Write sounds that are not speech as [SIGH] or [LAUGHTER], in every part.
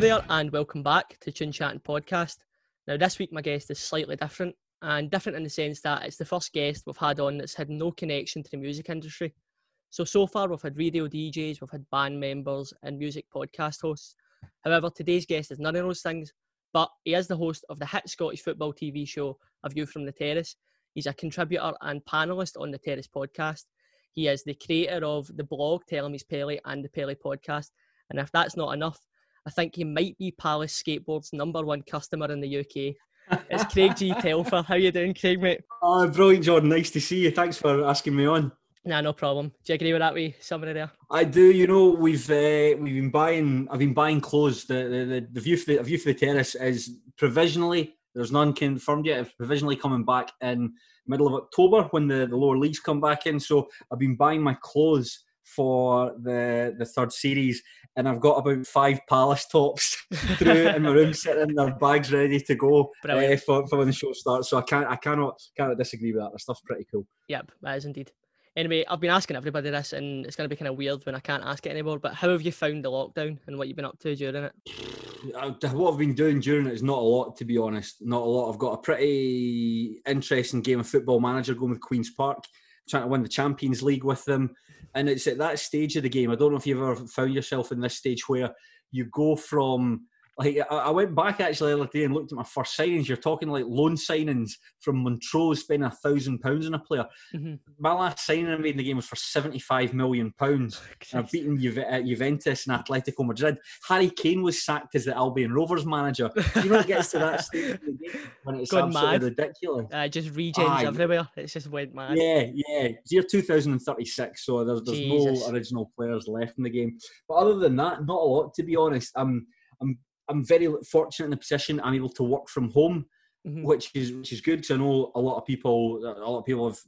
There, and welcome back to Tune Chatting Podcast. Now, this week my guest is slightly different, and different in the sense that it's the first guest we've had on that's had no connection to the music industry. So, so far we've had radio DJs, we've had band members, and music podcast hosts. However, today's guest is none of those things, but he is the host of the hit Scottish football TV show A View from the Terrace. He's a contributor and panelist on the Terrace podcast. He is the creator of the blog Telling Pelly and the Pelly podcast. And if that's not enough, I think he might be Palace Skateboard's number one customer in the UK. It's Craig G. Telfer. How you doing, Craig, mate? Oh, brilliant, Jordan. Nice to see you. Thanks for asking me on. Nah, no problem. Do you agree with that wee summary there? I do. You know, we've uh, we've been buying. I've been buying clothes. The the, the, the view for the view for the terrace is provisionally. There's none confirmed yet. It's provisionally coming back in middle of October when the, the lower leagues come back in. So I've been buying my clothes for the the third series, and I've got about five Palace tops [LAUGHS] through in my room, sitting in their bags ready to go uh, for, for when the show starts. So I can't I cannot cannot disagree with that. The stuff's pretty cool. Yep, that is indeed. Anyway, I've been asking everybody this, and it's going to be kind of weird when I can't ask it anymore. But how have you found the lockdown and what you've been up to during it? Uh, what I've been doing during it is not a lot, to be honest. Not a lot. I've got a pretty interesting game of football manager going with Queens Park, trying to win the Champions League with them. And it's at that stage of the game. I don't know if you've ever found yourself in this stage where you go from like I went back actually the other day and looked at my first signings. You're talking like loan signings from Montrose spending a thousand pounds on a player. Mm-hmm. My last signing I made in the game was for seventy-five million pounds. Oh, I've beaten Ju- uh, Juventus and Atletico Madrid. Harry Kane was sacked as the Albion Rovers manager. [LAUGHS] You know, it gets to that stage of the game when it's Gone absolutely mad. ridiculous. Uh, just regens everywhere. It's just went mad. Yeah, yeah. It's year 2036, so there's, there's no original players left in the game. But other than that, not a lot to be honest. I'm I'm I'm very fortunate in the position I'm able to work from home, mm-hmm. which is which is good because I know a lot of people a lot of people have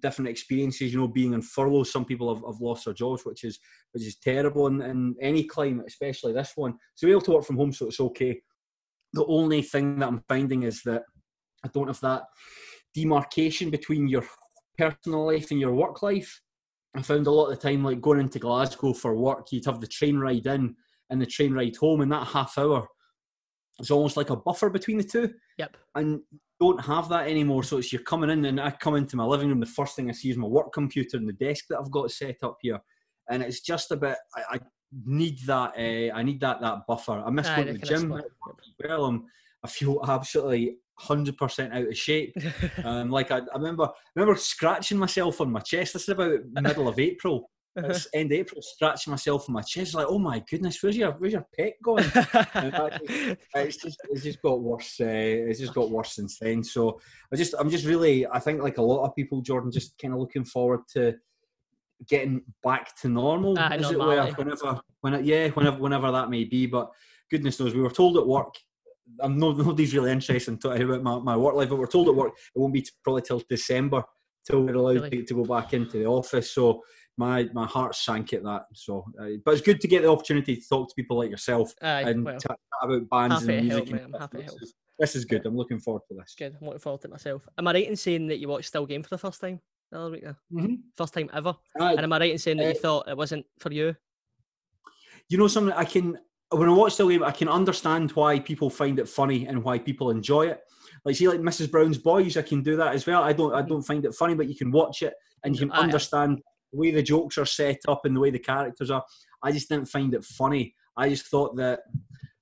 different experiences. You know, being on furlough, some people have, have lost their jobs, which is which is terrible in, in any climate, especially this one. So we're able to work from home, so it's okay. The only thing that I'm finding is that I don't have that demarcation between your personal life and your work life. I found a lot of the time, like going into Glasgow for work, you'd have the train ride in and the train ride home, and that half hour is almost like a buffer between the two. Yep. And don't have that anymore. So it's you're coming in, and I come into my living room. The first thing I see is my work computer and the desk that I've got set up here, and it's just a bit. I, I need that. Uh, I need that that buffer. I miss going to the gym. Well, I'm, I feel [LAUGHS] absolutely hundred percent out of shape. [LAUGHS] um, like I, I remember, I remember scratching myself on my chest. This is about middle of April, it's [LAUGHS] end April, scratching myself on my chest, like, oh my goodness, where's your where's your pet going? [LAUGHS] it's just it's just got worse. Uh, it's just got worse since then. So I just I'm just really I think like a lot of people, Jordan, just kind of looking forward to getting back to normal. Uh, is it where whenever when yeah whenever whenever that may be. But goodness knows, we were told at work. I'm no, nobody's really interested in talking about my, my work life, but we're told at work it won't be probably till December till we're allowed really? to, to go back into the office. So my my heart sank at that. So, uh, but it's good to get the opportunity to talk to people like yourself and well, chat about bands and music. Help, and I'm happy this, is, this is good. I'm looking forward to this. Good. I'm looking forward to it myself. Am I right in saying that you watched Still Game for the first time the other week? Mm-hmm. First time ever. Uh, and am I right in saying that uh, you thought it wasn't for you? You know something. I can when I watch Still Game, I can understand why people find it funny and why people enjoy it. Like see, like Mrs. Brown's Boys, I can do that as well. I don't, I don't find it funny, but you can watch it and you can understand the way the jokes are set up and the way the characters are, I just didn't find it funny. I just thought that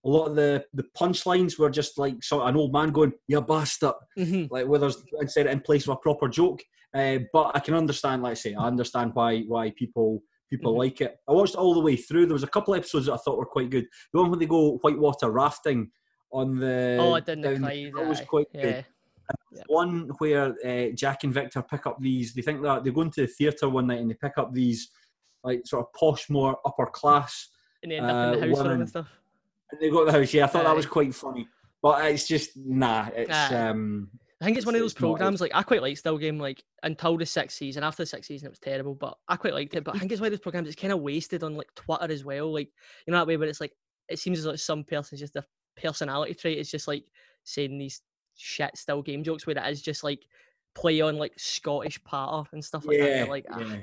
a lot of the the punchlines were just like so an old man going, "You bastard," mm-hmm. like whether instead in place of a proper joke. Uh, but I can understand, like I say, I understand why why people people mm-hmm. like it. I watched all the way through. There was a couple episodes that I thought were quite good. The one where they go whitewater rafting on the oh, I didn't down, that was quite yeah. good. One where uh, Jack and Victor pick up these. They think that they go into the theatre one night and they pick up these like sort of posh, more upper class. And they end up in the uh, house and stuff. And they go to the house. Yeah, I thought that was quite funny. But it's just nah. It's um. I think it's, it's one of those programs. Like I quite like Still Game. Like until the sixth season. After the sixth season, it was terrible. But I quite liked it. But I think it's one of those programs. It's kind of wasted on like Twitter as well. Like you know that way, but it's like it seems as like some person's just a personality trait. It's just like saying these shit still game jokes where it is just like play on like Scottish patter and stuff like yeah, that. like, ah, yeah.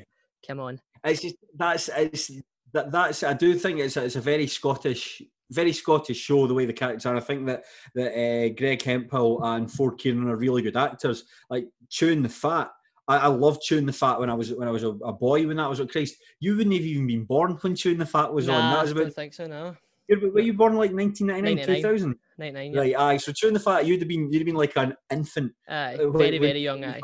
come on. It's just that's it's that that's I do think it's a, it's a very Scottish very Scottish show the way the characters are. I think that that uh, Greg Hemphill and Ford Kieran are really good actors. Like chewing the fat. I, I loved chewing the fat when I was when I was a, a, boy. When that was at Christ, you wouldn't have even been born when chewing the fat was nah, on. That was about. I think so. No. Were you born like 1999, 2000? 99, yeah. Right, aye. So chewing the fat, you'd have been you'd have been like an infant. Aye, uh, very when, very young. Aye.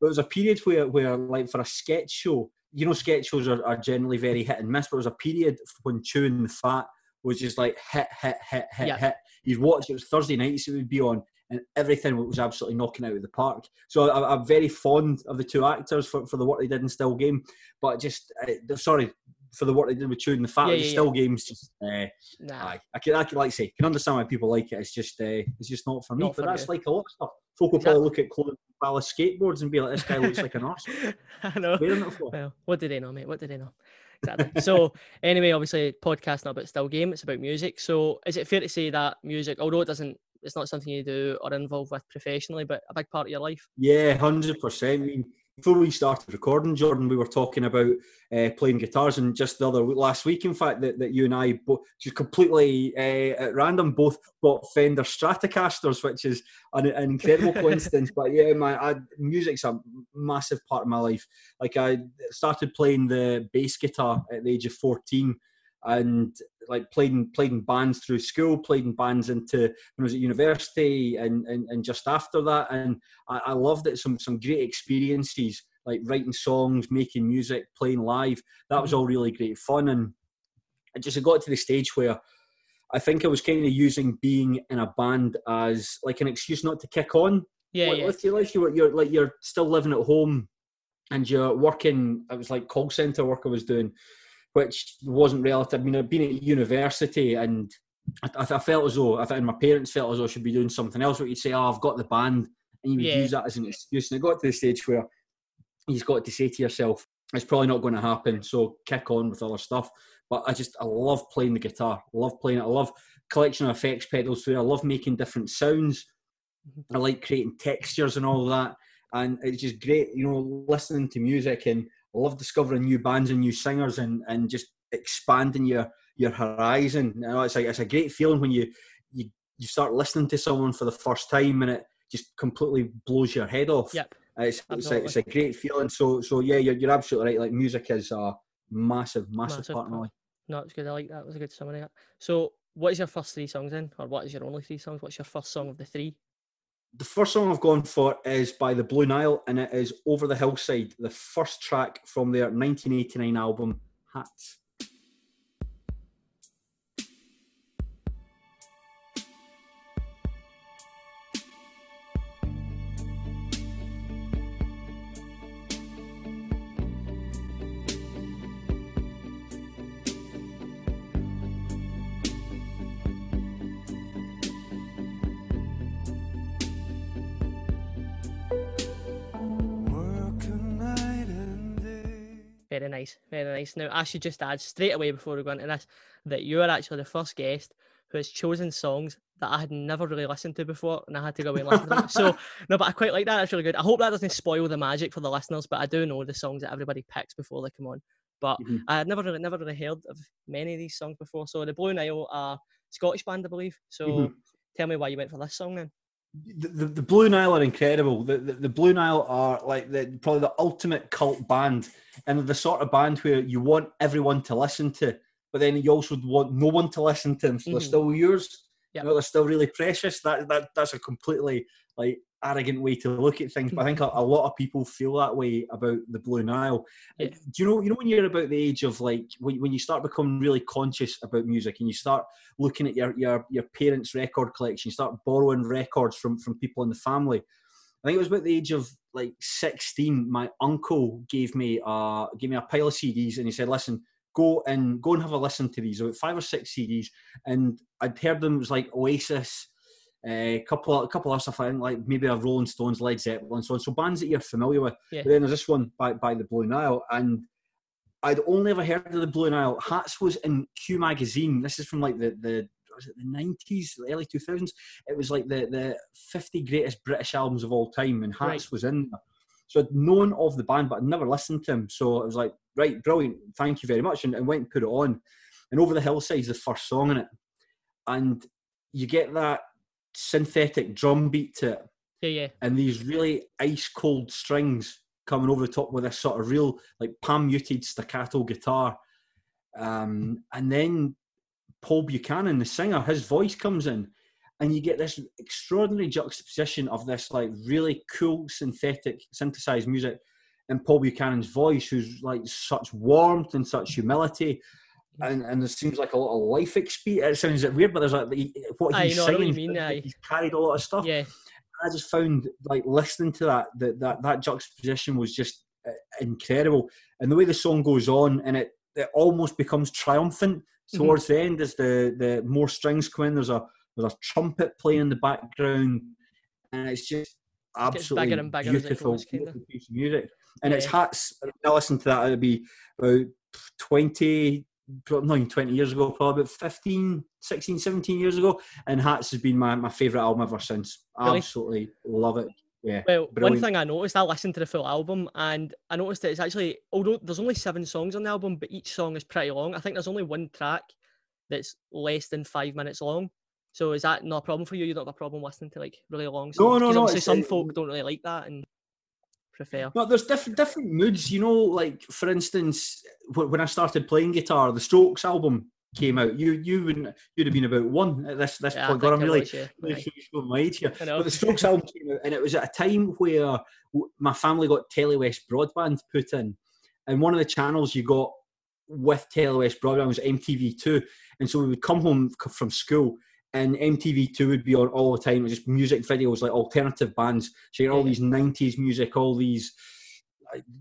But it was a period where, where like for a sketch show, you know, sketch shows are, are generally very hit and miss. But it was a period when chewing the fat was just like hit, hit, hit, hit, yep. hit. You'd watch it was Thursday nights it would be on, and everything was absolutely knocking out of the park. So I, am very fond of the two actors for, for the work they did in Still Game, but just uh, sorry for the work they did with chewing the fat. Yeah, yeah, Still. Games, just uh, nah. I, I can I can like say can understand why people like it. It's just uh, it's just not for me. Not but for that's you. like a lot of stuff. Folk will probably look at Chloe Palace skateboards and be like, "This guy looks like an arse." [LAUGHS] I know. Well, what did they know, mate? What did they know? Exactly. so [LAUGHS] anyway, obviously, podcast not about still game. It's about music. So is it fair to say that music, although it doesn't, it's not something you do or involved with professionally, but a big part of your life? Yeah, hundred percent. I mean, before we started recording, Jordan, we were talking about uh, playing guitars, and just the other last week, in fact, that, that you and I both just completely uh, at random both bought Fender Stratocasters, which is an, an incredible [LAUGHS] coincidence. but yeah, my I, music's a massive part of my life. Like I started playing the bass guitar at the age of fourteen, and like played in played in bands through school, played in bands into when I was at university, and and, and just after that, and I, I loved it. Some some great experiences like writing songs, making music, playing live. That was all really great fun, and I just got to the stage where I think I was kind of using being in a band as like an excuse not to kick on. Yeah, like, yeah. With your life, you you're like you're still living at home, and you're working. It was like call center work I was doing which wasn't relative. I mean, I'd been at university and I, I, felt as though, I think my parents felt as though I should be doing something else. But you'd say, oh, I've got the band. And you would yeah. use that as an excuse. And it got to the stage where you've got to say to yourself, it's probably not going to happen. So kick on with other stuff. But I just, I love playing the guitar. I love playing it. I love collection of effects pedals through. I love making different sounds. I like creating textures and all that. And it's just great, you know, listening to music and I love discovering new bands and new singers and, and just expanding your your horizon. You know, it's like it's a great feeling when you you you start listening to someone for the first time and it just completely blows your head off. Yep. It's, it's, a, it's a great feeling. So so yeah, you're, you're absolutely right. Like music is a massive, massive, massive part of my life. No, it's good. I like that. It was a good summary. So, what is your first three songs in, or what is your only three songs? What's your first song of the three? The first song I've gone for is by the Blue Nile, and it is Over the Hillside, the first track from their 1989 album Hats. Very nice, very nice. Now, I should just add straight away before we go into this that you are actually the first guest who has chosen songs that I had never really listened to before, and I had to go away and listen to them. So, [LAUGHS] no, but I quite like that. That's really good. I hope that doesn't spoil the magic for the listeners, but I do know the songs that everybody picks before they come on. But mm-hmm. I had never really, never really heard of many of these songs before. So, the Blue Nile are Scottish band, I believe. So, mm-hmm. tell me why you went for this song then the, the, the, Blue Nile are incredible. The, the, the, Blue Nile are like the, probably the ultimate cult band, and the sort of band where you want everyone to listen to, but then you also want no one to listen to them. So mm. they're still yours. Yep. You know, they're still really precious. That that that's a completely like arrogant way to look at things, but I think a, a, lot of people feel that way about the Blue Nile. Yeah. Do you know? You know when you're about the age of like when, when you start becoming really conscious about music and you start looking at your your your parents' record collection, you start borrowing records from from people in the family. I think it was about the age of like 16. My uncle gave me uh gave me a pile of CDs and he said, "Listen." Go and go and have a listen to these. About five or six CDs, and I'd heard them. It was like Oasis, a uh, couple of, a couple of stuff I think like maybe a Rolling Stones, Led Zeppelin, so on. So bands that you're familiar with. Yeah. But then there's this one by by the Blue Nile, and I'd only ever heard of the Blue Nile. Hats was in Q magazine. This is from like the the was it the nineties, the early two thousands. It was like the the fifty greatest British albums of all time, and Hats right. was in there. So I'd known of the band, but I'd never listened to him. So I was like, right, brilliant, thank you very much, and, and went and put it on. and Over the Hillside is the first song in it, and you get that synthetic drum beat to it. Yeah, yeah. And these really ice cold strings coming over the top with this sort of real like pan muted staccato guitar. Um, and then Paul Buchanan, the singer, his voice comes in, and you get this extraordinary juxtaposition of this like really cool synthetic synthesized music and Paul Buchanan's voice, who's like such warmth and such humility. And, and there seems like a lot of life experience. It sounds weird, but there's like what he's I saying. Mean, he's carried a lot of stuff. Yeah. I just found like listening to that that that, that juxtaposition was just uh, incredible, and the way the song goes on, and it it almost becomes triumphant mm-hmm. towards mm-hmm. the end as the the more strings come in. There's a there's a trumpet playing in the background, and it's just absolutely bigger and bigger beautiful, goes, beautiful piece of music. And yeah. it's hats. I listened to that. It'd be about 20, not even 20 years ago, probably about 15, 16, 17 years ago. And Hats has been my, my favourite album ever since. Really? Absolutely love it. Yeah. Well, brilliant. one thing I noticed, I listened to the full album and I noticed that it's actually, although there's only seven songs on the album, but each song is pretty long. I think there's only one track that's less than five minutes long. So is that not a problem for you? You don't have a problem listening to like really long songs? No, no, no. Some uh, folk don't really like that and prefer. No, there's different different moods. You know, like for instance, when I started playing guitar, the Strokes album came out. You you wouldn't you'd have been about one at this this yeah, point. God, I'm really, was, yeah. really showing my age here. [LAUGHS] But the Strokes album came out, and it was at a time where my family got Telewest broadband put in, and one of the channels you got with Telewest broadband was MTV2, and so we would come home from school and MTV2 would be on all the time. It was just music videos, like alternative bands. So you all these 90s music, all these,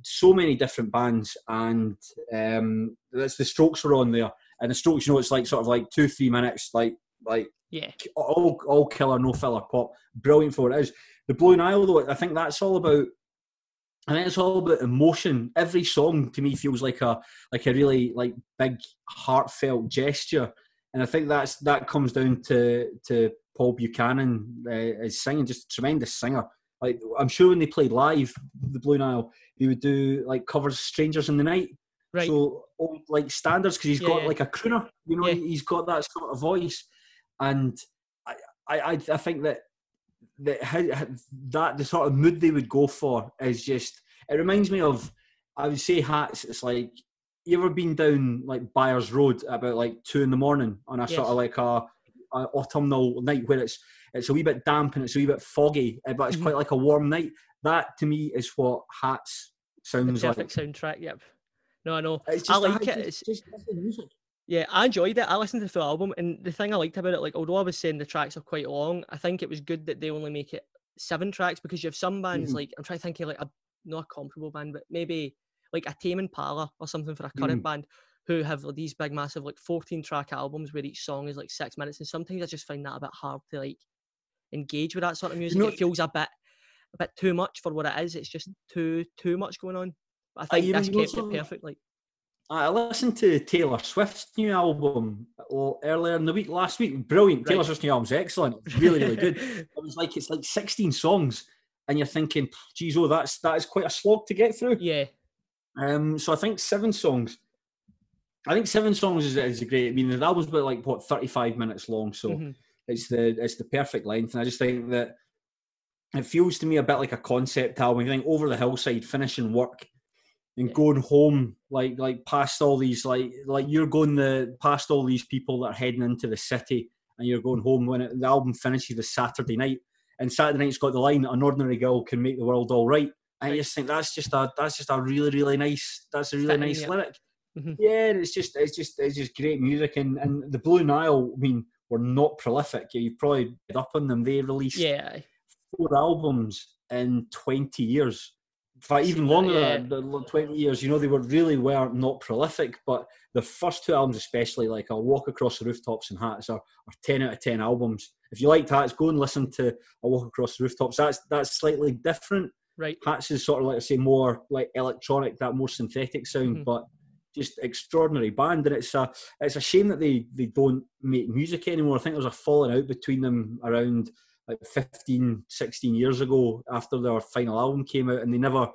so many different bands. And um, that's the Strokes were on there. And the Strokes, you know, it's like sort of like two, three minutes, like, like yeah, all, all killer, no filler pop. Brilliant for what it is. The Blue Nile, though, I think that's all about I think it's all about emotion. Every song to me feels like a like a really like big heartfelt gesture and I think that's that comes down to to Paul Buchanan uh, as singing, just a tremendous singer. Like I'm sure when they played live, the Blue Nile, he would do like covers "Strangers in the Night." Right. So old like standards because he's yeah, got yeah. like a crooner, you know, yeah. he's got that sort of voice, and I I I think that that how, that the sort of mood they would go for is just it reminds me of I would say hats. It's like you ever been down like Byres Road about like two in the morning on a yes. sort of like a, a, autumnal night where it's it's a wee bit damp and it's a wee bit foggy, eh, but it's mm-hmm. quite like a warm night. That to me is what Hats sounds the perfect like. soundtrack. Yep. No, I know. Just, I like it. It's just music. Yeah, I enjoyed it. I listened to the full album, and the thing I liked about it, like although I was saying the tracks are quite long, I think it was good that they only make it seven tracks because you have some bands mm-hmm. like I'm trying to think of like a not a comparable band, but maybe like a Tame Impala or something for a current mm. band who have these big massive like 14 track albums where each song is like six minutes and sometimes I just find that a bit hard to like engage with that sort of music. You know, it feels a bit a bit too much for what it is. It's just too too much going on. But I think uh, this kept it perfect. Like I listened to Taylor Swift's new album earlier in the week, last week. Brilliant. Right. Taylor Swift's new album's excellent. Really, really good. [LAUGHS] it was like it's like 16 songs, and you're thinking, geez, oh, that's that is quite a slog to get through. Yeah. Um, so I think seven songs. I think seven songs is, is great. I mean, the album's about like what thirty-five minutes long, so mm-hmm. it's the it's the perfect length. And I just think that it feels to me a bit like a concept album. I think over the hillside, finishing work and going home, like like past all these like like you're going the past all these people that are heading into the city, and you're going home when it, the album finishes the Saturday night. And Saturday night's got the line, "An ordinary girl can make the world all right." I just think that's just a that's just a really really nice that's a really Fitting, nice yeah. lyric. Mm-hmm. Yeah, it's just it's just it's just great music and and the Blue Nile. I mean, were not prolific. You've probably up on them. They released yeah four albums in twenty years. In fact, even longer yeah. than twenty years. You know, they were really were not prolific, but the first two albums, especially like "I'll Walk Across the Rooftops" and "Hats," are, are ten out of ten albums. If you liked Hats, go and listen to "I'll Walk Across the Rooftops." That's that's slightly different Right. Hats is sort of like I say more like electronic, that more synthetic sound, mm-hmm. but just extraordinary band. And it's a it's a shame that they they don't make music anymore. I think there was a falling out between them around like 15, 16 years ago after their final album came out, and they never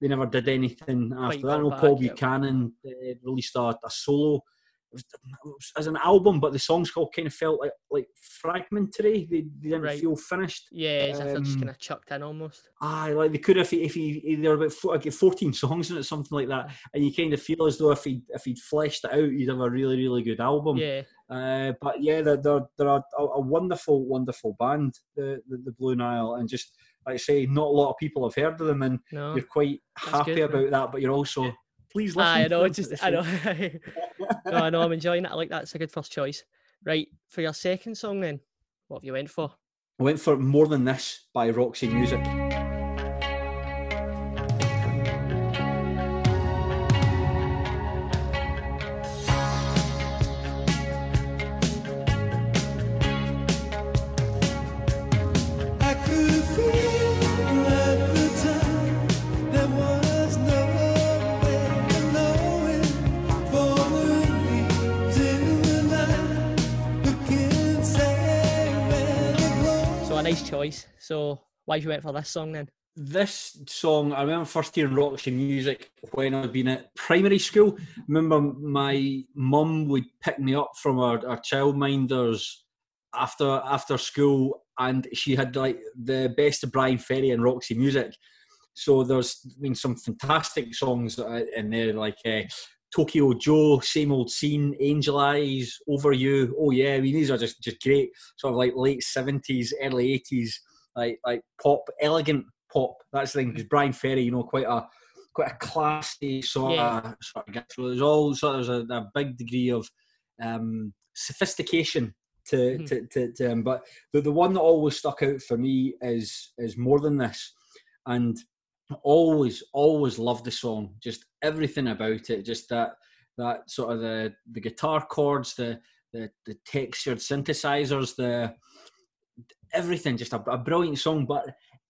they never did anything after that. I know Paul Buchanan uh, released a, a, solo as an album, but the songs all kind of felt like like fragmentary. They, they didn't right. feel finished. Yeah, as um, if they're just kind of chucked in almost. Aye, like they could if he, if he there were about four, like fourteen songs in it, something like that, and you kind of feel as though if he if he'd fleshed it out, you'd have a really really good album. Yeah. Uh, but yeah, they're they're, they're a, a, wonderful wonderful band, the, the the Blue Nile, and just like I say, not a lot of people have heard of them, and no, you're quite happy good, about man. that. But you're also please listen. I know, just I know. [LAUGHS] no, I know. I'm enjoying it. I like that. It's a good first choice. Right for your second song, then, what have you went for? I went for More Than This by Roxy Music. So why you went for this song then? This song, I remember first hearing Roxy music when I'd been at primary school. I remember my mum would pick me up from our, our childminders after after school, and she had like the best of Bryan Ferry and Roxy music. So there's been some fantastic songs in there, like uh, Tokyo Joe, same old scene, Angel Eyes, Over You. Oh yeah, I mean these are just just great, sort of like late seventies, early eighties, like like pop, elegant pop. That's the thing because Bryan Ferry, you know, quite a quite a classy sort yeah. of sort of guy. So there's all sort of a, a big degree of um, sophistication to, mm-hmm. to, to, to him. But the, the one that always stuck out for me is is more than this. And always always loved the song just everything about it just that that sort of the the guitar chords the the, the textured synthesizers the everything just a, a brilliant song but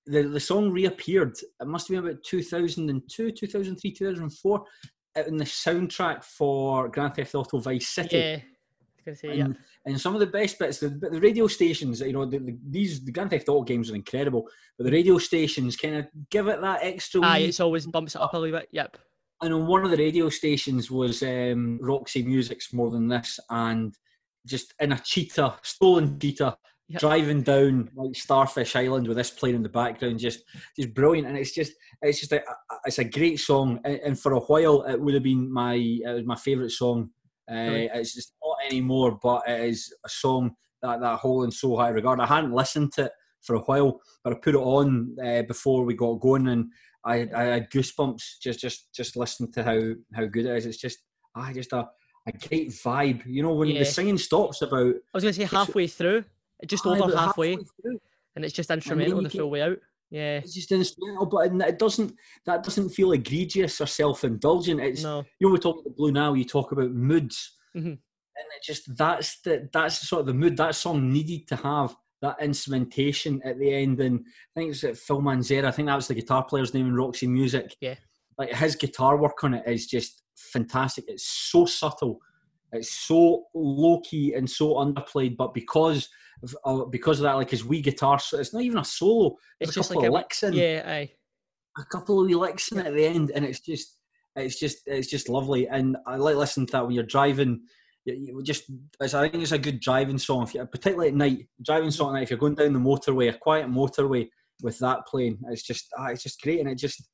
the, the song reappeared it must have been about 2002 2003 2004 in the soundtrack for grand theft auto vice city yeah Say, and, yeah. and some of the best bits, the, the radio stations, you know, the, the, these the Grand Theft Auto games are incredible, but the radio stations kind of give it that extra. Aye, it's always bumps it up a little bit. Yep. And on one of the radio stations was um, Roxy Music's More Than This, and just in a cheetah, stolen cheetah, yep. driving down like Starfish Island with this playing in the background, just just brilliant. And it's just it's just a, it's a great song. And, and for a while, it would have been my it was my favourite song uh, it's just not anymore, but it is a song that, that I hold in so high regard. I hadn't listened to it for a while, but I put it on uh, before we got going, and I, I had goosebumps just just just listening to how how good it is. It's just I just a, a great vibe. You know, when yeah. the singing stops about. I was going to say halfway through, just over halfway, halfway and it's just instrumental the full way out. Yeah, it's just instrumental, but it doesn't. That doesn't feel egregious or self-indulgent. It's no. you know we talk about the Blue Nile. You talk about moods, mm-hmm. and it just that's the that's sort of the mood that song needed to have that instrumentation at the end. And I think it's Phil Manzanera. I think that was the guitar player's name in Roxy Music. Yeah, like his guitar work on it is just fantastic. It's so subtle. It's so low key and so underplayed, but because uh, because of that, like his wee guitar, so it's not even a solo. It's, it's just like a, licks in. Yeah, aye. A couple of wee licks in at the end, and it's just, it's just, it's just lovely. And I like listening to that when you're driving. You, you just, I think it's a good driving song. If you, particularly at night, driving song at night. If you're going down the motorway, a quiet motorway with that playing, it's just, ah, it's just great, and it just,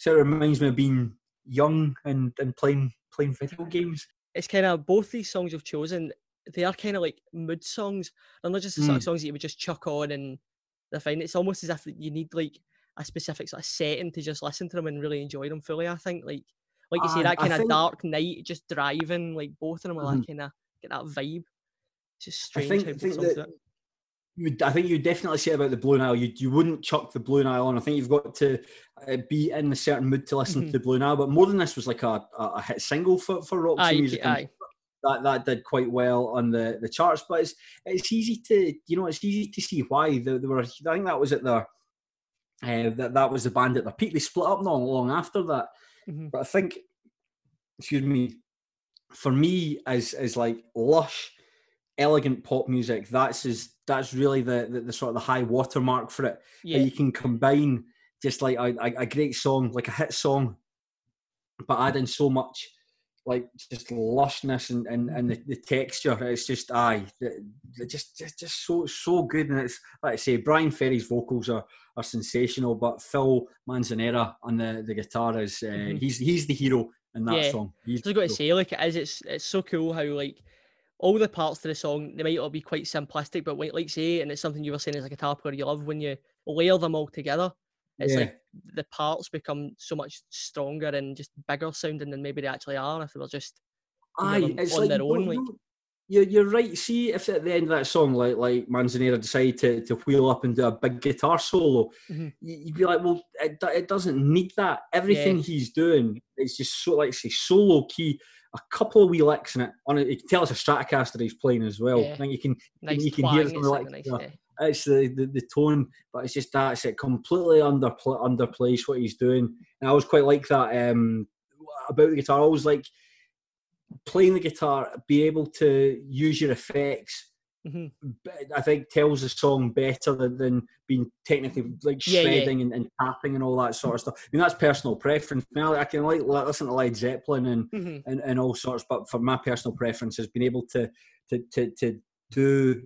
sort of reminds me of being young and and playing playing video games. It's kind of both these songs you've chosen they are kind of like mood songs. They're not just the sort of mm. songs that you would just chuck on and they're fine. It's almost as if you need like a specific sort of setting to just listen to them and really enjoy them fully. I think like like you say that kind of think... dark night, just driving, like both of them are mm-hmm. like kind of get that vibe. It's just strange. I think, think that, you, I think you definitely say about the Blue Nile. You you wouldn't chuck the Blue Nile on. I think you've got to uh, be in a certain mood to listen mm-hmm. to the Blue Nile. But more than this was like a, a, hit single for for rock aye, music. Aye that that did quite well on the the charts. But it's it's easy to you know it's easy to see why they, they were. I think that was at their uh, that that was the band at their peak. They split up not long after that. Mm-hmm. But I think, excuse me, for me as as like lush, elegant pop music, that's is that's really the, the, the sort of the high watermark for it. Yeah. you can combine just like a, a, a great song, like a hit song, but add in so much like just lushness and, and, and the, the texture. It's just aye, just just just so so good. And it's like I say, Bryan Ferry's vocals are are sensational, but Phil Manzanera on the, the guitar is uh, mm-hmm. he's he's the hero in that yeah. song. He's I was going to say like it is. It's it's so cool how like all the parts to the song they might all be quite simplistic, but like say, and it's something you were saying as a guitar player you love when you layer them all together it's yeah. like the parts become so much stronger and just bigger sounding than maybe they actually are if they were just Aye, it's on like, their own. Like, you're, you're right. See, if at the end of that song, like like Manzanera decided to, to wheel up and do a big guitar solo, mm-hmm. you'd be like, well, it, it doesn't need that. Everything yeah. he's doing is just so, like say, solo key. A couple of wee licks in it. On it, you can tell it's a Stratocaster he's playing as well. Yeah. I think you can nice you can hear some like nice, yeah it's the, the, the, tone, but it's just that it's it completely under underplays what he's doing. And I always quite like that um, about the guitar. I always like playing the guitar, be able to use your effects. Mm-hmm. I think tells the song better than, than being technically like shredding yeah, yeah. And, and, tapping and all that sort of stuff. I mean that's personal preference. I, mean, I can like listen to Led Zeppelin and, mm-hmm. and and all sorts, but for my personal preference has been able to to to, to do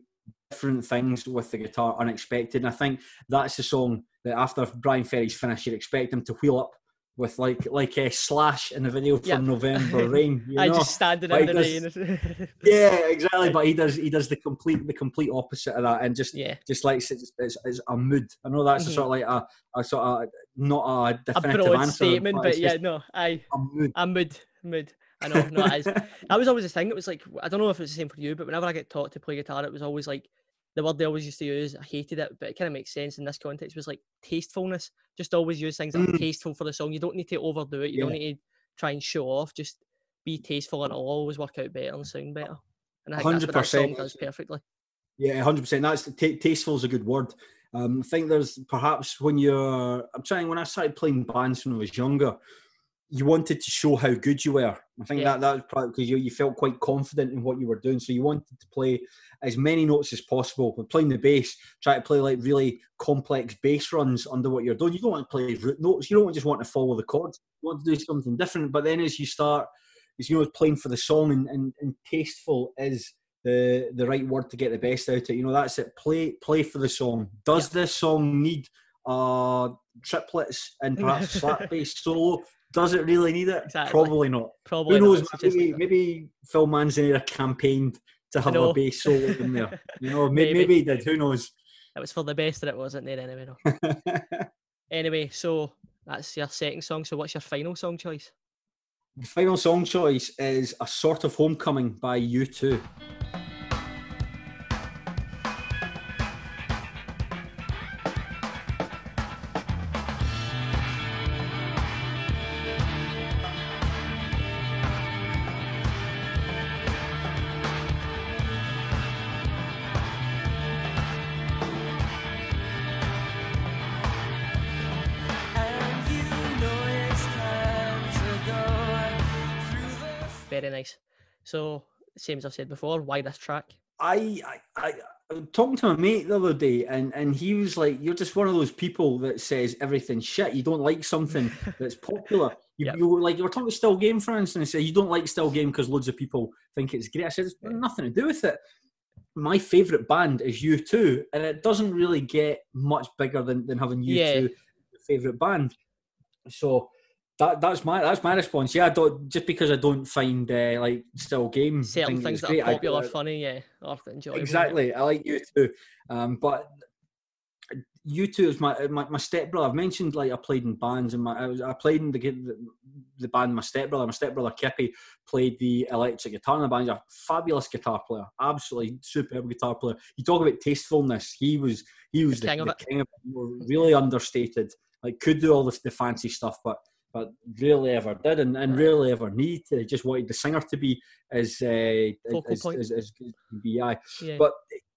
different things with the guitar, unexpected. And I think that's the song that after Bryan Ferry's finished, you'd expect him to wheel up with like like a slash in the video from yep. November [LAUGHS] Rain. You I just standing in the rain. [LAUGHS] yeah, exactly. But he does he does the complete the complete opposite of that, and just yeah. just like it's, it's, it's a mood. I know that's mm-hmm. a sort of like a, a sort of not a definitive a broad answer, statement, but, but yeah, no, I a mood. A mood, mood. I know, no, it is. [LAUGHS] that was always the thing. It was like I don't know if it's the same for you, but whenever I get taught to play guitar, it was always like the word they always used to use, I hated it, but it kind of makes sense in this context, was like tastefulness. Just always use things that mm. are tasteful for the song. You don't need to overdo it. You yeah. don't need to try and show off. Just be tasteful and it'll always work out better and sound better. And I think 100%. that's what that song does perfectly. Yeah, 100%. That's t- tasteful is a good word. Um, I think there's perhaps when you're, I'm trying, when I started playing bands when I was younger, you wanted to show how good you were. I think yeah. that that was probably because you, you felt quite confident in what you were doing. So you wanted to play as many notes as possible. When playing the bass, try to play like really complex bass runs under what you're doing. You don't want to play root notes. You don't just want to follow the chords. You want to do something different. But then as you start, as you know, playing for the song and, and, and tasteful is the the right word to get the best out of it. You know, that's it. Play play for the song. Does yeah. this song need uh triplets and perhaps [LAUGHS] slap bass solo? Does it really need it? Exactly. Probably not. Probably. Who knows? Maybe, maybe Phil Manzanera campaigned to have a bass solo in there. [LAUGHS] You know, maybe. maybe he did. Who knows? It was for the best that it wasn't there anyway. No. [LAUGHS] anyway, so that's your second song. So what's your final song choice? The final song choice is A Sort of Homecoming by U2. So, same as I've said before, why this track? I, I, I talking to my mate the other day, and and he was like, "You're just one of those people that says everything's shit. You don't like something [LAUGHS] that's popular. You, yep. you were like you were talking about Still Game, for instance, and say you don't like Still Game because loads of people think it's great. I said it's mm. nothing to do with it. My favourite band is U2, and it doesn't really get much bigger than than having U2 yeah. favourite band. So that, that's my that's my response. Yeah, I don't just because I don't find uh, like still game certain things, that great. are popular, I, funny, yeah, or enjoyable. Exactly, I like you too, um, but U2 is my my, my stepbrother. I've mentioned like I played in bands, and my I, was, I played in the, the the band. My stepbrother, my stepbrother Kippy, played the electric guitar in the band. He's a fabulous guitar player, absolutely superb guitar player. You talk about tastefulness. He was he was the, the king, of, the king of it. Really understated. Like could do all this the fancy stuff, but but rarely ever did, and, and rarely ever need to. Just wanted the singer to be as uh, as, as, as BI. Yeah. But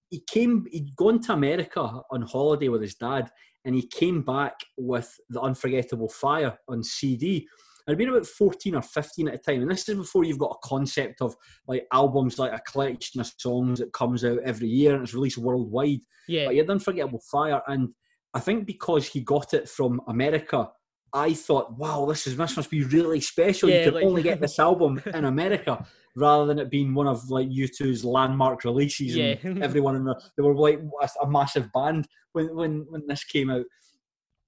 he came, he'd gone to America on holiday with his dad, and he came back with the Unforgettable Fire on CD. I'd been about 14 or 15 at the time, and this is before you've got a concept of like albums like a collection of songs that comes out every year and it's released worldwide. Yeah. But he had Unforgettable Fire, and I think because he got it from America I thought, wow, this is this must be really special. Yeah, you can like, only get this album [LAUGHS] in America rather than it being one of like U2's landmark releases. Yeah. And [LAUGHS] everyone in the they were like a massive band when when when this came out.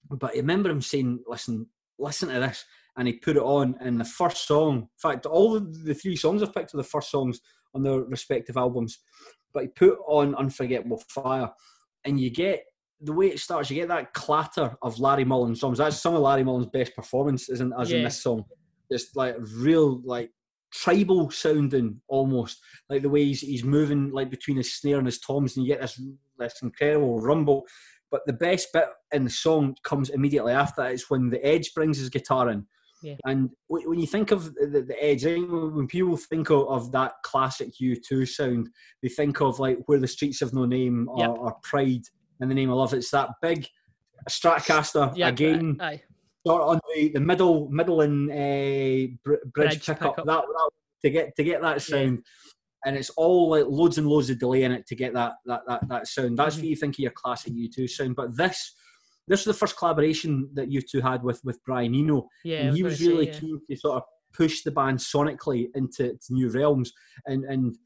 But I remember him saying, "Listen, listen to this," and he put it on. And the first song, in fact, all the, the three songs I've picked are the first songs on their respective albums. But he put on "Unforgettable Fire," and you get the way it starts, you get that clatter of Larry Mullen's drums. That's some of Larry Mullen's best performance, isn't as yeah. in this song. Just like real, like tribal sounding almost, like the way he's, he's moving like between his snare and his toms, and you get this this incredible rumble. But the best bit in the song comes immediately after that. It's when the Edge brings his guitar in. Yeah. And when you think of the, the Edge, when people think of, of, that classic U2 sound, they think of like Where the Streets Have No Name or, yep. or Pride in the name of love. It's that big Stratocaster yeah, again, aye. sort of on the, the middle middle and uh, bridge, bridge pickup. Pick that, that, to get to get that sound. Yeah. And it's all like loads and loads of delay in it to get that that that, that sound. That's mm-hmm. what you think of your classic U2 sound. But this this was the first collaboration that U2 had with with Brian Eno. Yeah, and he was, was really say, yeah. keen to sort of push the band sonically into, into new realms and and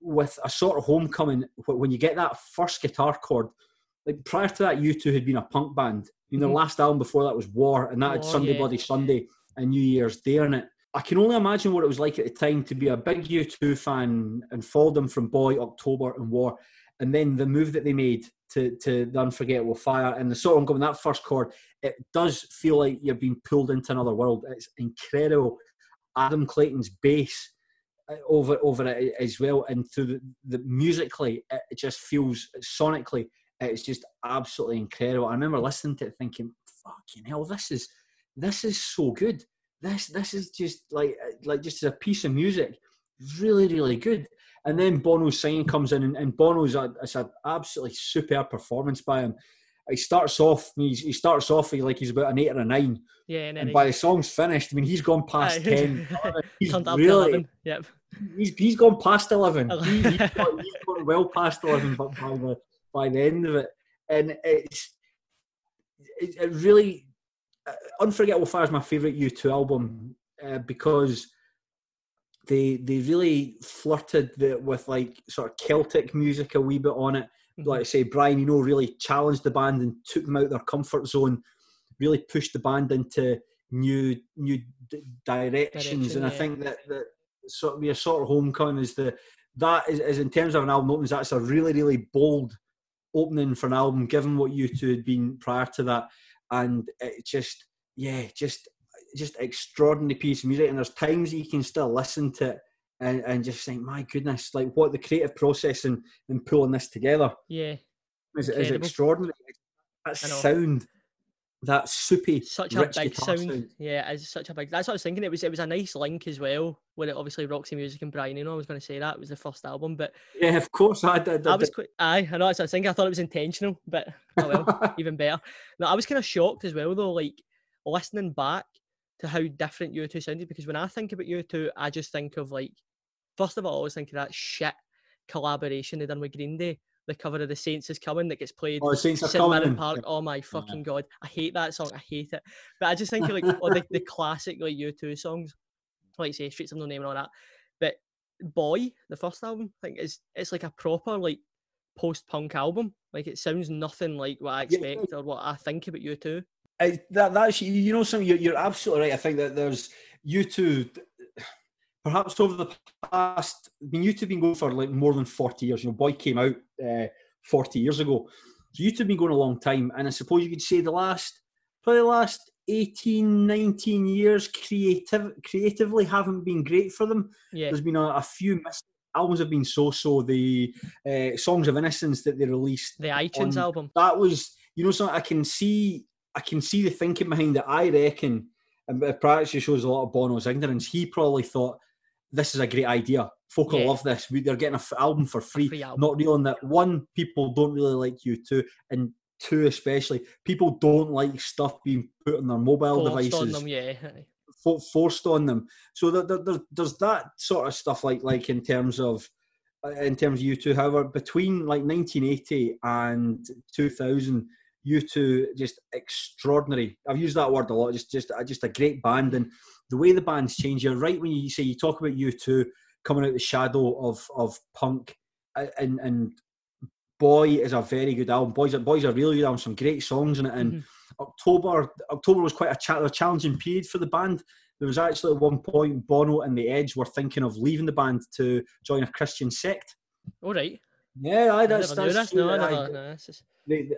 with a sort of homecoming when you get that first guitar chord like prior to that, U2 had been a punk band. You know, mm-hmm. the last album before that was War, and that had Sunday yeah. Bloody Sunday and New Year's Day in it. I can only imagine what it was like at the time to be a big U2 fan and follow them from Boy, October, and War, and then the move that they made to to the Unforgettable Fire and the sort of going that first chord. It does feel like you're being pulled into another world. It's incredible. Adam Clayton's bass uh, over over it as well, and through the, the musically, it just feels sonically it's just absolutely incredible. I remember listening to it thinking, fucking hell, this is this is so good. This this is just like like just a piece of music. Really, really good. And then Bono's singing comes in and, and Bono's a, it's an absolutely superb performance by him. He starts off he starts off like he's about an eight or a nine. Yeah, and, and by the song's finished, I mean he's gone past ten. [LAUGHS] He's really, Yep. He's he's gone past eleven. [LAUGHS] he, he's, gone, gone well past eleven, but by the by the end of it, and it's it, it really uh, Unforgettable Fire is my favourite U2 album uh, because they they really flirted the, with like sort of Celtic music a wee bit on it. Mm-hmm. Like I say, Brian, you know, really challenged the band and took them out of their comfort zone, really pushed the band into new new d- directions. Direction, and I think that that sort of a sort of homecoming is the that is, is in terms of an album opens. That's a really really bold opening for an album, given what U2 had been prior to that, and it just yeah, just just extraordinary piece of music. And there's times you can still listen to it and, and just think, my goodness, like what the creative process and in pulling this together. Yeah, is, is extraordinary. That sound that soupy, such a big sound. sound. Yeah, it's such a big. That's what I was thinking. It was it was a nice link as well. With it obviously Roxy Music and Brian. You know, I was going to say that it was the first album, but yeah, of course I did. I, I was quite. Aye, I know. That's what I was thinking. I thought it was intentional, but oh well, [LAUGHS] even better. No, I was kind of shocked as well though. Like listening back to how different U2 sounded because when I think about U2, I just think of like first of all, I always think of that shit collaboration they done with Green Day the cover of the Saints is coming that gets played oh, Saints St. Mirren Park. Oh my fucking yeah. god, I hate that song. I hate it. But I just think of like oh, the, the [LAUGHS] classic like U2 songs, like say Streets of No Name and all that. But Boy, the first album, I think is it's like a proper like post punk album. Like it sounds nothing like what I expect yeah. or what I think about U2. I, that that's you know something you're, you're absolutely right. I think that there's U2 perhaps over the past, I mean, U2 have been going for like more than 40 years. You know, Boy came out uh, 40 years ago. So U2 have been going a long time. And I suppose you could say the last, probably the last 18, 19 years creative, creatively haven't been great for them. Yeah. There's been a, a few missed albums have been so-so. The uh, Songs of Innocence that they released. The iTunes on, album. That was, you know, so I can see, I can see the thinking behind it. I reckon, and it practically shows a lot of Bono's ignorance. He probably thought, this is a great idea. Folk will love this. We, they're getting an f- album for free. free album. Not realizing that one, people don't really like U2, and two, especially, people don't like stuff being put on their mobile forced devices. On them, yeah. For, forced on them. So there, there, there's that sort of stuff like like in terms of uh, in terms of U2. However, between like 1980 and 2000, U2 just extraordinary. I've used that word a lot. Just just just a great band, and the way the band's changed. You're right when you say you talk about U2 coming out the shadow of of punk, and and Boy is a very good album. Boys, Boys a really good album. Some great songs in it. And mm-hmm. October, October was quite a, cha- a, challenging period for the band. There was actually at one point Bono and the Edge were thinking of leaving the band to join a Christian sect. All right. Yeah, I, that's, that's that's no, I never, no, just...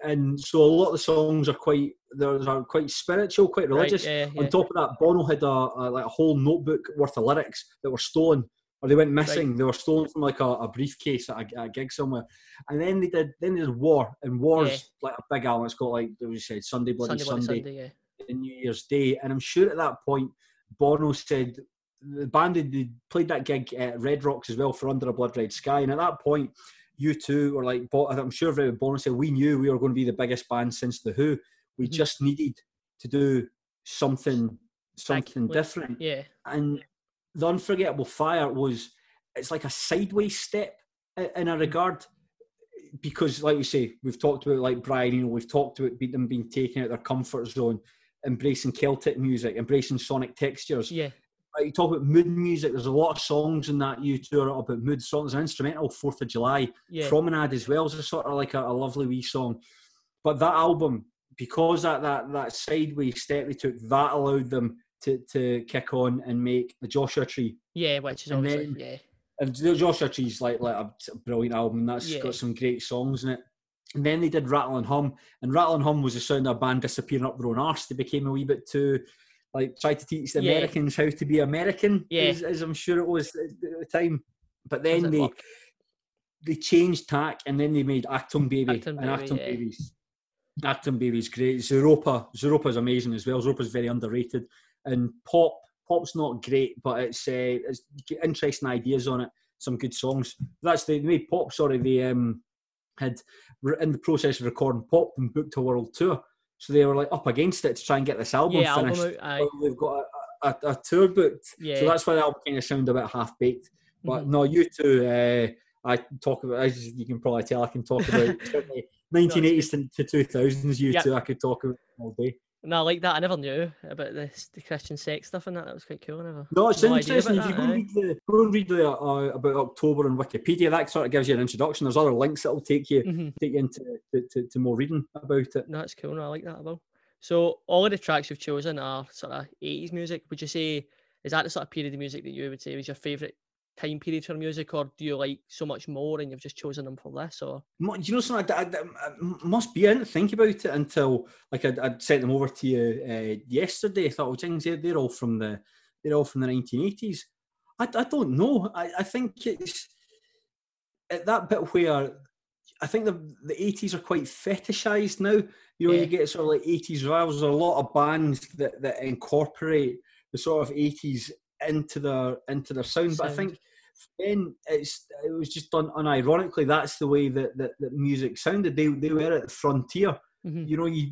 and so a lot of the songs are quite they're, quite spiritual, quite religious. Right, yeah, yeah. On top of that, Bono had a, a, like a whole notebook worth of lyrics that were stolen or they went missing. Right. They were stolen from like a, a briefcase at a, a, gig somewhere, and then they did. Then there's War, and War's yeah. like a big album. It's got like we said Sunday Bloody Sunday, Sunday, Sunday yeah. and New Year's Day. And I'm sure at that point, Bono said the band they played that gig at Red Rocks as well for Under a Blood Red Sky, and at that point. U2 were like, I'm sure Bono said, we knew we were going to be the biggest band since The Who. We mm-hmm. just needed to do something something different. Yeah. And the unforgettable fire was it's like a sideways step in a regard because like you say we've talked about like brian you know we've talked about them being taken out their comfort zone embracing celtic music embracing sonic textures yeah like Uh, you talk about mood music there's a lot of songs in that you two are about mood songs an instrumental fourth of july yeah. promenade as well is a sort of like a, a lovely wee song but that album because that that that sideways step they took that allowed them to, to kick on and make the Joshua Tree. Yeah, which is obviously then, yeah. And the Joshua Tree's like like a brilliant album. That's yeah. got some great songs in it. And then they did Rattle and Hum, and Rattle and Hum was the sound of a band disappearing up their own arse. They became a wee bit too like try to teach the yeah. Americans how to be American, yeah. as, as, I'm sure it was at the time. But then they work? they changed tack, and then they made Achtung Baby Achtung and Baby, Achtung yeah. Babies. Achtung Baby's great. Zooropa, Zooropa's amazing as well. Zooropa's very underrated and pop pop's not great, but it's uh, it's interesting ideas on it. Some good songs. That's the, the way pop. Sorry, they um, had in the process of recording pop and booked a world tour, so they were like up against it to try and get this album yeah, finished. Album out, well, they've got a, a, a, tour booked, yeah. so that's why the album kind of sounded a bit half baked. But mm-hmm. no, U2, Uh, I talk about as you can probably tell. I can talk about [LAUGHS] 1980s to, to 2000s. You yep. two, I could talk about all day. No, I like that. I never knew about this, the Christian sex stuff and that. That was quite cool. I never. No, it's no interesting. If you go, and read the, go and read the, uh, about October on Wikipedia, that sort of gives you an introduction. There's other links that'll take you mm-hmm. take you into to, to, to, more reading about it. No, that's cool. No, I like that about. So all of the tracks you've chosen are sort of 80s music. Would you say is that the sort of period of music that you would say was your favourite time period for music, or do you like so much more and you've just chosen them for this? Or do you know something? I, I, I, must be. I didn't think about it until like I'd, I'd sent them over to you uh, yesterday. I thought, well, Jings, they're, they're all from the they're all from the 1980s. I, I don't know. I, I think it's at that bit where I think the the 80s are quite fetishized now. You know, yeah. you get sort of like 80s revivals. There's a lot of bands that, that incorporate the sort of 80s into their into their sound. sound. But I think then it's it was just done unironically. That's the way that, that, that music sounded. They they were at the frontier. Mm-hmm. You know, you,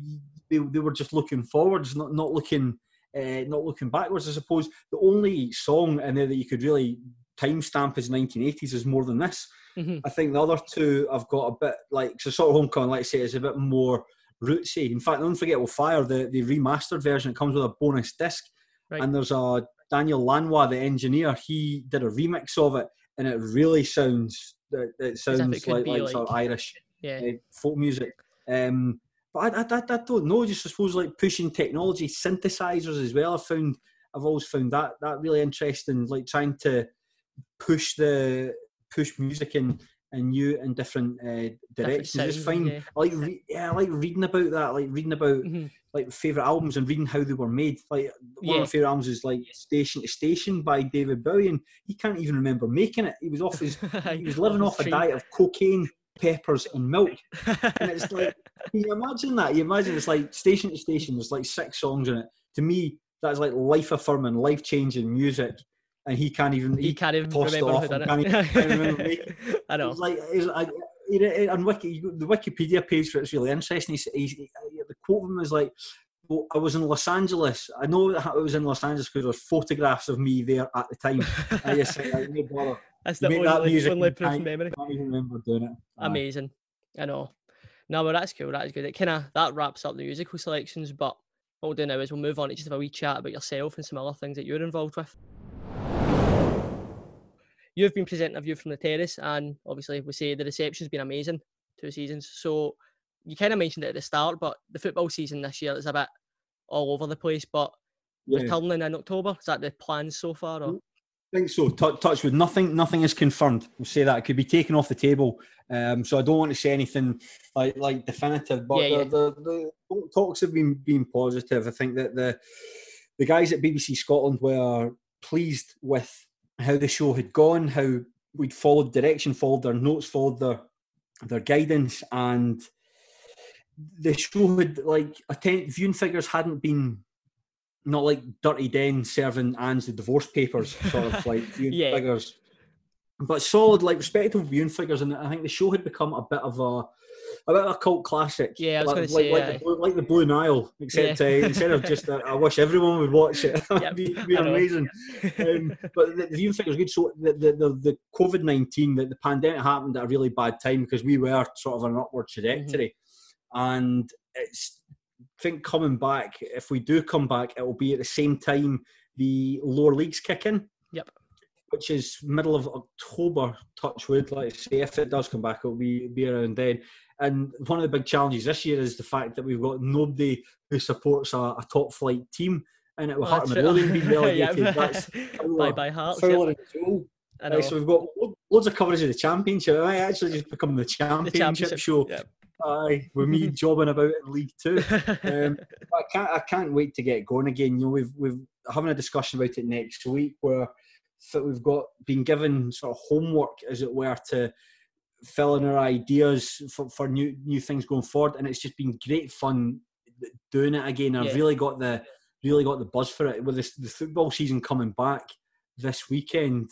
they, they were just looking forwards, not not looking uh, not looking backwards. I suppose the only song in there that you could really timestamp as 1980s is more than this. Mm-hmm. I think the other two I've got a bit like so sort of homecoming, like I say, is a bit more rootsy. In fact, Unforgettable Fire, the, the remastered version, it comes with a bonus disc. Right. And there's a Daniel Lanois, the engineer, he did a remix of it, and it really sounds it sounds it like, like, like, sort of Irish yeah. uh, folk music. Um, but I, I, I, don't know. Just I suppose like pushing technology, synthesizers as well. I found I've always found that that really interesting. Like trying to push the push music in and new in different uh, directions. Different just find yeah. I like re- yeah, I like reading about that. Like reading about mm-hmm like favorite albums and reading how they were made. Like one yeah. of my favorite albums is like Station to Station by David Bowie, and he can't even remember making it. He was off his, [LAUGHS] he was living off a diet of cocaine, peppers, and milk. and it's like, [LAUGHS] can you imagine that? You imagine it's like Station to Station. There's like six songs in it. To me, that's like life affirming, life changing music. And he can't even he, he can't even remember who done it. Can't, can't remember [LAUGHS] I know. It's like it's like on Wiki, the Wikipedia page for it's really interesting. He's, he's, the quote of him is like, well, I was in Los Angeles. I know that I was in Los Angeles because there was photographs of me there at the time. I just said, like, no bother. [LAUGHS] That's the only, that music only proof memory. I can't remember doing it. Amazing. I know. No, well, that's cool. That is good. It kind of that wraps up the musical selections. But what we'll do now is we'll move on to just have a wee chat about yourself and some other things that you're involved with. You've been presenting a view from the terrace, and obviously we say the reception's been amazing two seasons. So you kind of mentioned it at the start, but the football season this year is a bit all over the place. But yeah. returning in October, is that the plan so far? Or? I think so. T- touch with nothing. Nothing is confirmed. We'll say that it could be taken off the table. Um, so I don't want to say anything like like definitive. But yeah, the, yeah. The, the, talks have been been positive. I think that the the guys at BBC Scotland were pleased with how the show had gone, how we'd followed direction, followed their notes, followed their their guidance, and the show had like attend viewing figures hadn't been not like Dirty Den serving Angie the divorce papers, sort of like [LAUGHS] viewing yeah. figures, but solid, like respectable viewing figures. And I think the show had become a bit of a a bit of a cult classic. Yeah, I was like, say, like, like, the Blue, like, the Blue, Nile, except yeah. uh, instead of just, uh, I wish everyone would watch it. [LAUGHS] It'd be, be amazing. um, but the, the viewing figure is good. So the the, the, the COVID nineteen, the, the pandemic happened at a really bad time because we were sort of on an upward trajectory, mm-hmm. and it's think coming back, if we do come back, it will be at the same time the lower leagues kick in. Yep. Which is middle of October, touchwood, let's say. If it does come back, it'll be, be around then. And one of the big challenges this year is the fact that we've got nobody who supports a, a top flight team. And it will Heart Midlothian being relegated. yeah. That's [LAUGHS] bye bye Hearts. Fowler yep. Right, so we've got loads of coverage of the championship. Might actually just become the championship, the championship show. Yep. Aye, with me [LAUGHS] jobbing about in League Two. [LAUGHS] Um, I can't, I can't wait to get going again. You know, we've we've having a discussion about it next week where we've got been given sort of homework, as it were, to fill in our ideas for, for new new things going forward, and it's just been great fun doing it again. I've really got the really got the buzz for it with this, the football season coming back this weekend,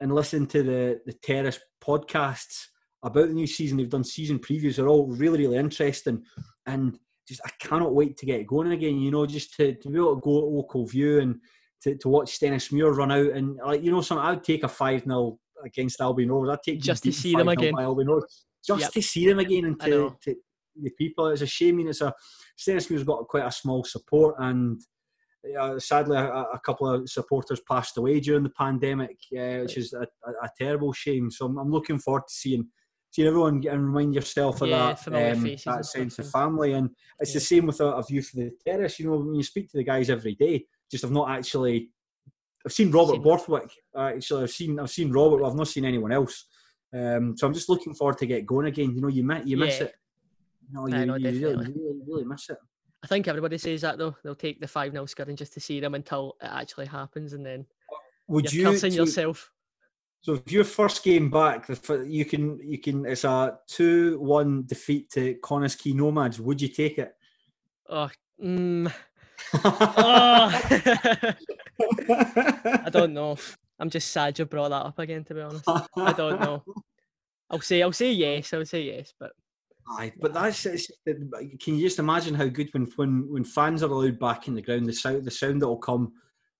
and listening to the the Terrace podcasts about the new season. They've done season previews. They're all really, really interesting. And just I cannot wait to get going again. You know, just to, to be able to go at Ochilview and to, to watch muir run out and like you know, some I would take a five 0 against Albion Rovers. I'd take just to see them again. Albion Rovers, just yep. to see them again and to, to, the people. It's a shame. I mean, it's a Stenhousemuir's got quite a small support and. Uh, sadly, a, a, couple of supporters passed away during the pandemic, uh, which is a, a, a, terrible shame. So I'm, I'm looking forward to seeing seeing everyone get and remind yourself of yeah, that, um, that sense of family. And it's yeah. the same with a, a, view for the terrace. You know, when you speak to the guys every day, just have not actually. I've seen Robert seen Borthwick. Uh, actually, I've seen I've seen Robert, but I've not seen anyone else. Um, so I'm just looking forward to get going again. You know, you miss you miss yeah. it. You know, you, know, you really, really, really miss it. I think everybody says that though. They'll take the five 0 scoring just to see them until it actually happens, and then would you're you cursing yourself. So if your first game back, you can you can it's a two one defeat to Connah's Quay Nomads. Would you take it? Oh, mm. [LAUGHS] oh. [LAUGHS] [LAUGHS] [LAUGHS] I don't know. I'm just sad you brought that up again. To be honest, I don't know. I'll say I'll say yes. I'll say yes, but. Aye, but that's can you just imagine how good when when when fans are allowed back in the ground, the sound the sound that will come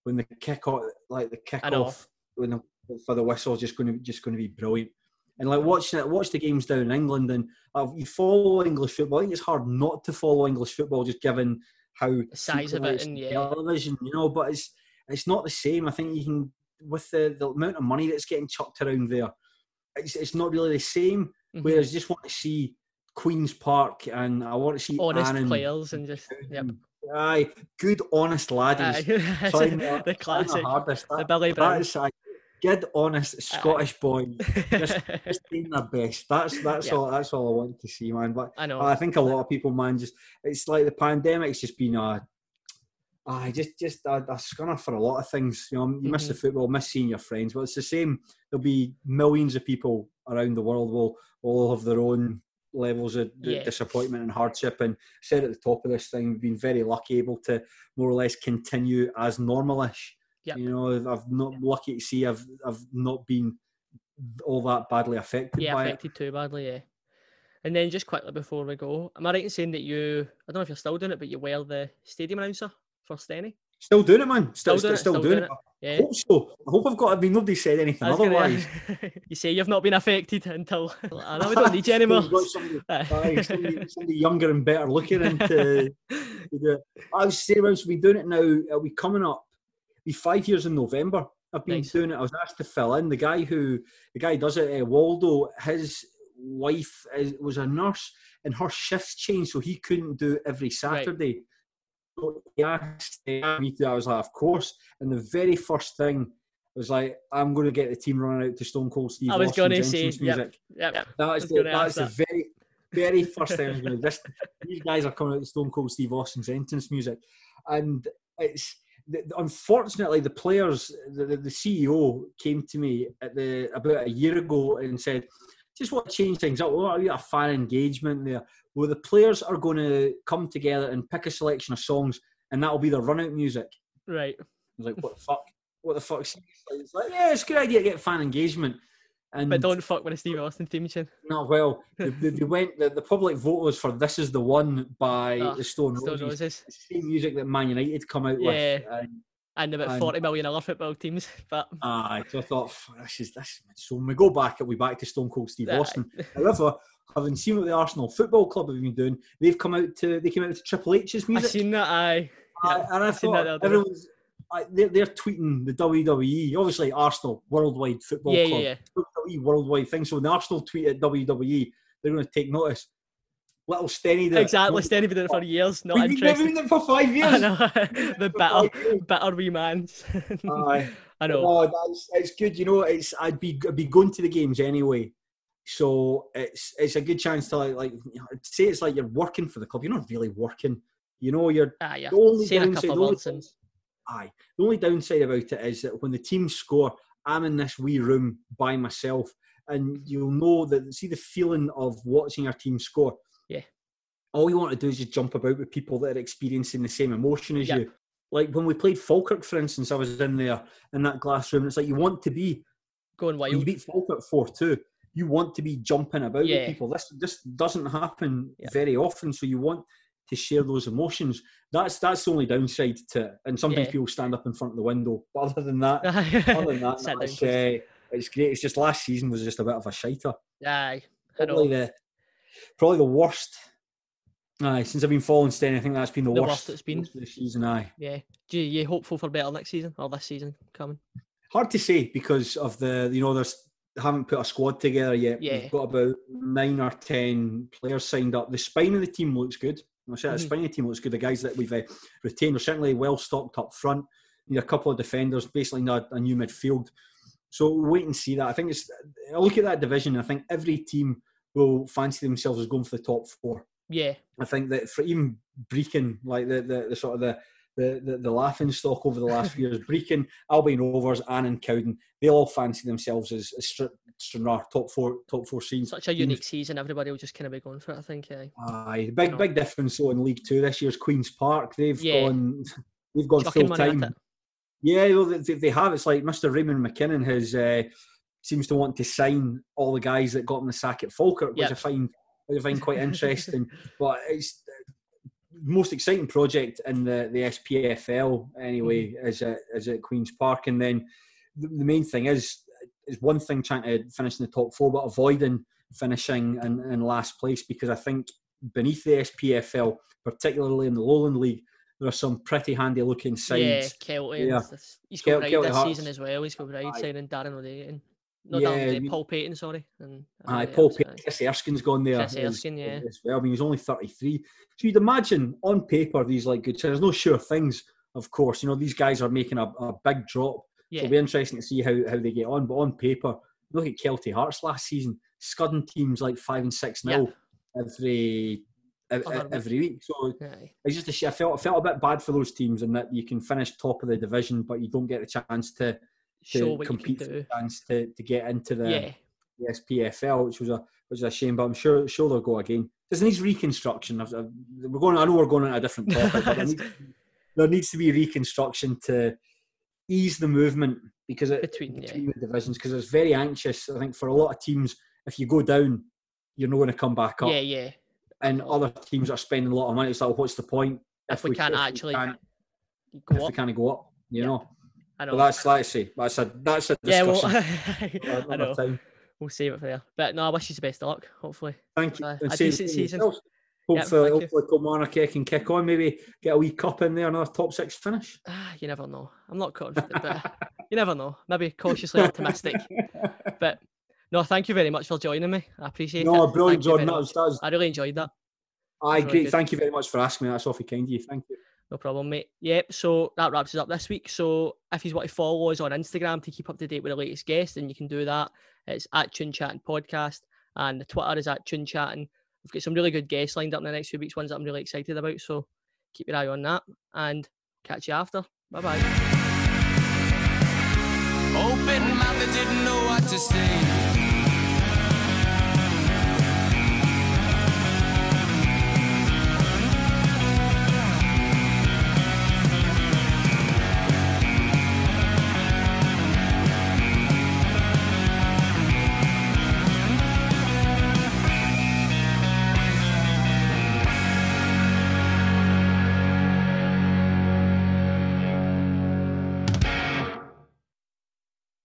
when the kick off, like the kick off when the for the whistle just going to just going to be brilliant. And like watching it, watch the games down in England, and uh, you follow English football. I think it's hard not to follow English football, just given how the size of it and yeah. television, you know. But it's it's not the same. I think you can with the, the amount of money that's getting chucked around there, it's, it's not really the same. Mm-hmm. Whereas I just want to see Queens Park and I want to see honest players and just yep. Aye, good honest laddies. Aye. [LAUGHS] Sorry, the classic, the, hardest. That, the Billy Brown good, honest Scottish boy, just, [LAUGHS] just doing their best. That's that's yeah. all. That's all I want to see, man. But I know. I think a lot of people, man, just it's like the pandemic's just been a. I just just a, a scunner for a lot of things. You know, you mm-hmm. miss the mm-hmm. football, miss seeing your friends, but it's the same. There'll be millions of people around the world will all have their own levels of yeah. disappointment and hardship. And said at the top of this thing, we've been very lucky, able to more or less continue as normalish. Yep. You know, I've not lucky to see I've I've not been all that badly affected. Yeah, affected it. too badly. Yeah. And then just quickly before we go, am I right in saying that you? I don't know if you're still doing it, but you wear the stadium announcer for Stenny? Still doing it, man. Still, Still doing still, it, still doing doing it. Yeah. Hope so. I hope I've got. I mean, nobody said anything was gonna- otherwise. [LAUGHS] you say you've not been affected until [LAUGHS] I know we don't need you [LAUGHS] anymore. Somebody, somebody, somebody younger and better looking into it. I was saying, once we've doing it now, it'll be coming up. Be five years in November. I've been Nice. doing it. I was asked to fill in. The guy who, the guy does it, uh, Waldo. His wife is, was a nurse, and her shifts changed, so he couldn't do it every Saturday. So he asked me to. I was like, of course. And the very first thing was like, I'm going to get the team running out to Stone Cold Steve. I was Austin's gonna say, entrance yep. music. Yep. That was the, that the very very first thing I was going to. This these guys are coming out to Stone Cold Steve Austin's entrance music, and it's unfortunately the players. The, the, CEO came to me at the about a year ago and said, "Just want to change things up. Well, we got a fan engagement there. Well, the players are going to come together and pick a selection of songs, and that will be their run out music." Right. Like, "What the fuck? What the fuck?" It's like, "Yeah, it's a good idea to get fan engagement." And But don't fuck with the Steve Austin theme tune. no, well, [LAUGHS] they, they, went. The, the public vote was for "This Is the One" by Ah, the Stone Stone Roses. Roses. The same music that Man United come out Yeah. with. And, And about And- 40 million other football teams. [LAUGHS] But aye, so I thought this is this. So when we go back, it'll be back to Stone Cold Steve Austin. [LAUGHS] However, having seen what the Arsenal Football Club have been doing, they've come out to they came out to Triple H's music. I seen that, aye. Aye, yeah, and I I've seen that thought the other day. everyone's. I, they're, they're tweeting the WWE, obviously Arsenal Worldwide Football Yeah, Club. yeah, yeah. WWE worldwide thing. So when the Arsenal tweet at WWE, they're going to take notice. Little Stenny there. Exactly. Stenny been doing it for years, not We've been interested. doing it for five years. I know. [LAUGHS] the better, better wee man. [LAUGHS] Aye. I know. Oh, that's it's good. You know, it's I'd be I'd be going to the games anyway, so it's it's a good chance to like like say it's like you're working for the club. You're not really working. You know, you're Ah, yeah. the only a downside. couple The only, aye, the only downside about it is that when the team score, I'm in this wee room by myself, and you'll know that. See the feeling of watching our team score. Yeah. All you want to do is just jump about with people that are experiencing the same emotion as Yep. you. Like when we played Falkirk, for instance, I was in there in that glass room. And it's like you want to be going when you wild. beat Falkirk four two. You want to be jumping about Yeah. with people. This this doesn't happen Yep. very often, so you want to share those emotions. That's that's the only downside to it. And sometimes Yeah. people stand up in front of the window. But other than that, [LAUGHS] other than that, no, [LAUGHS] it's, uh, it's great. It's just last season was just a bit of a shiter. Aye. Probably the probably the worst. Aye, since I've been following Sten, I think that's been the, The worst, worst it's been. the season. Aye, Yeah. Do you, you hopeful for better next season or this season coming? hard to say because of the you know there's haven't put a squad together yet. Yeah. We've got about nine or ten players signed up. The spine of the team looks good. I say Mhm. the spine of the team looks good. The guys that we've uh, retained are certainly well stocked up front. Need a couple of defenders, basically not a new midfield. So we'll wait and see that. I think it's. I look at that division. I think every team will fancy themselves as going for the top four. Yeah. I think that for even Brechin, like the, the, the sort of the, the, the, the laughing stock over the last few years, Brechin, Albion Rovers, and in Cowden, they all fancy themselves as, as Str- Stranraer top four top four scenes. Such a unique season. Everybody will just kind of be going for it, I think. Aye. Aye, big big difference though in League Two this year's Queens Park. They've Yeah. gone they've gone Chucking full time. Yeah, well, they, they have. It's like Mr. Raymond McKinnon has uh, seems to want to sign all the guys that got him the sack at Falkirk, which Yeah. I find I find quite [LAUGHS] interesting. but it's most exciting project in the, the SPFL anyway Mm-hmm. is at is at Queens Park, and then the, the main thing is is one thing trying to finish in the top four, but avoiding finishing in, in last place because I think beneath the SPFL, particularly in the Lowland League, there are some pretty handy looking sides. Yeah. Kelty. Yeah. He's got Kel- right Kelty this Hearts. season as well. He's got right signing Darren O'Day. And, not Yeah, I mean- Paul Payton, sorry. And Aye, Paul else, aye. Chris Erskine's gone there Chris as, Erskine, yeah. as well. I mean, he's only 33. So you'd imagine on paper these like good. There's no sure things, of course. You know, these guys are making a, a big drop. So Yeah. it'll be interesting to see how, how they get on. But on paper, look at Kelty Hearts last season, scudding teams like five and six Yeah. nil every week. every week. So Aye. it's just a I felt I felt a bit bad for those teams and that you can finish top of the division, but you don't get the chance to, to Show what you compete for the chance to, to get into the Yeah. the SPFL, which was a which was a shame. But I'm sure sure they'll go again. This needs reconstruction. I've, I've- we're going. I know we're going on a different [LAUGHS] topic, but there needs, there needs to be reconstruction to ease the movement because it, Between, yeah. the divisions because it's very anxious. I think for a lot of teams, if you go down, you're not going to come back up. Yeah, yeah. And other teams are spending a lot of money. It's like, what's the point If we can't actually- go if up. kind of go up, you Yeah. know. I know. But that's let's see. That's a that's a yeah, well, discussion. [LAUGHS] I know. time. We'll save it for there. But no, I wish you the best of luck. Hopefully, Thank you. Uh, a decent season. yourself. Yep, Hopefully, you. hopefully Kilmarnock can kick on. Maybe get a wee cup in there, another top six finish. [SIGHS] ah, you never know. I'm not confident, but [LAUGHS] you never know. Maybe cautiously optimistic. [LAUGHS] But no, thank you very much for joining me. I appreciate it. no, brilliant, Jordan. That that was I really enjoyed that. aye, really great. good. Thank you very much for asking me. That's awfully kind of you. Thank you. No problem, mate. Yep. So that wraps us up this week. So if you want to follow us on Instagram to keep up to date with the latest guest, then you can do that. It's at Tune Chatting Podcast, and the Twitter is at Tune Chatting. We've got some really good guests lined up in the next few weeks, ones that I'm really excited about. So keep your eye on that, and catch you after. Bye bye. Open mouth, didn't know what to say.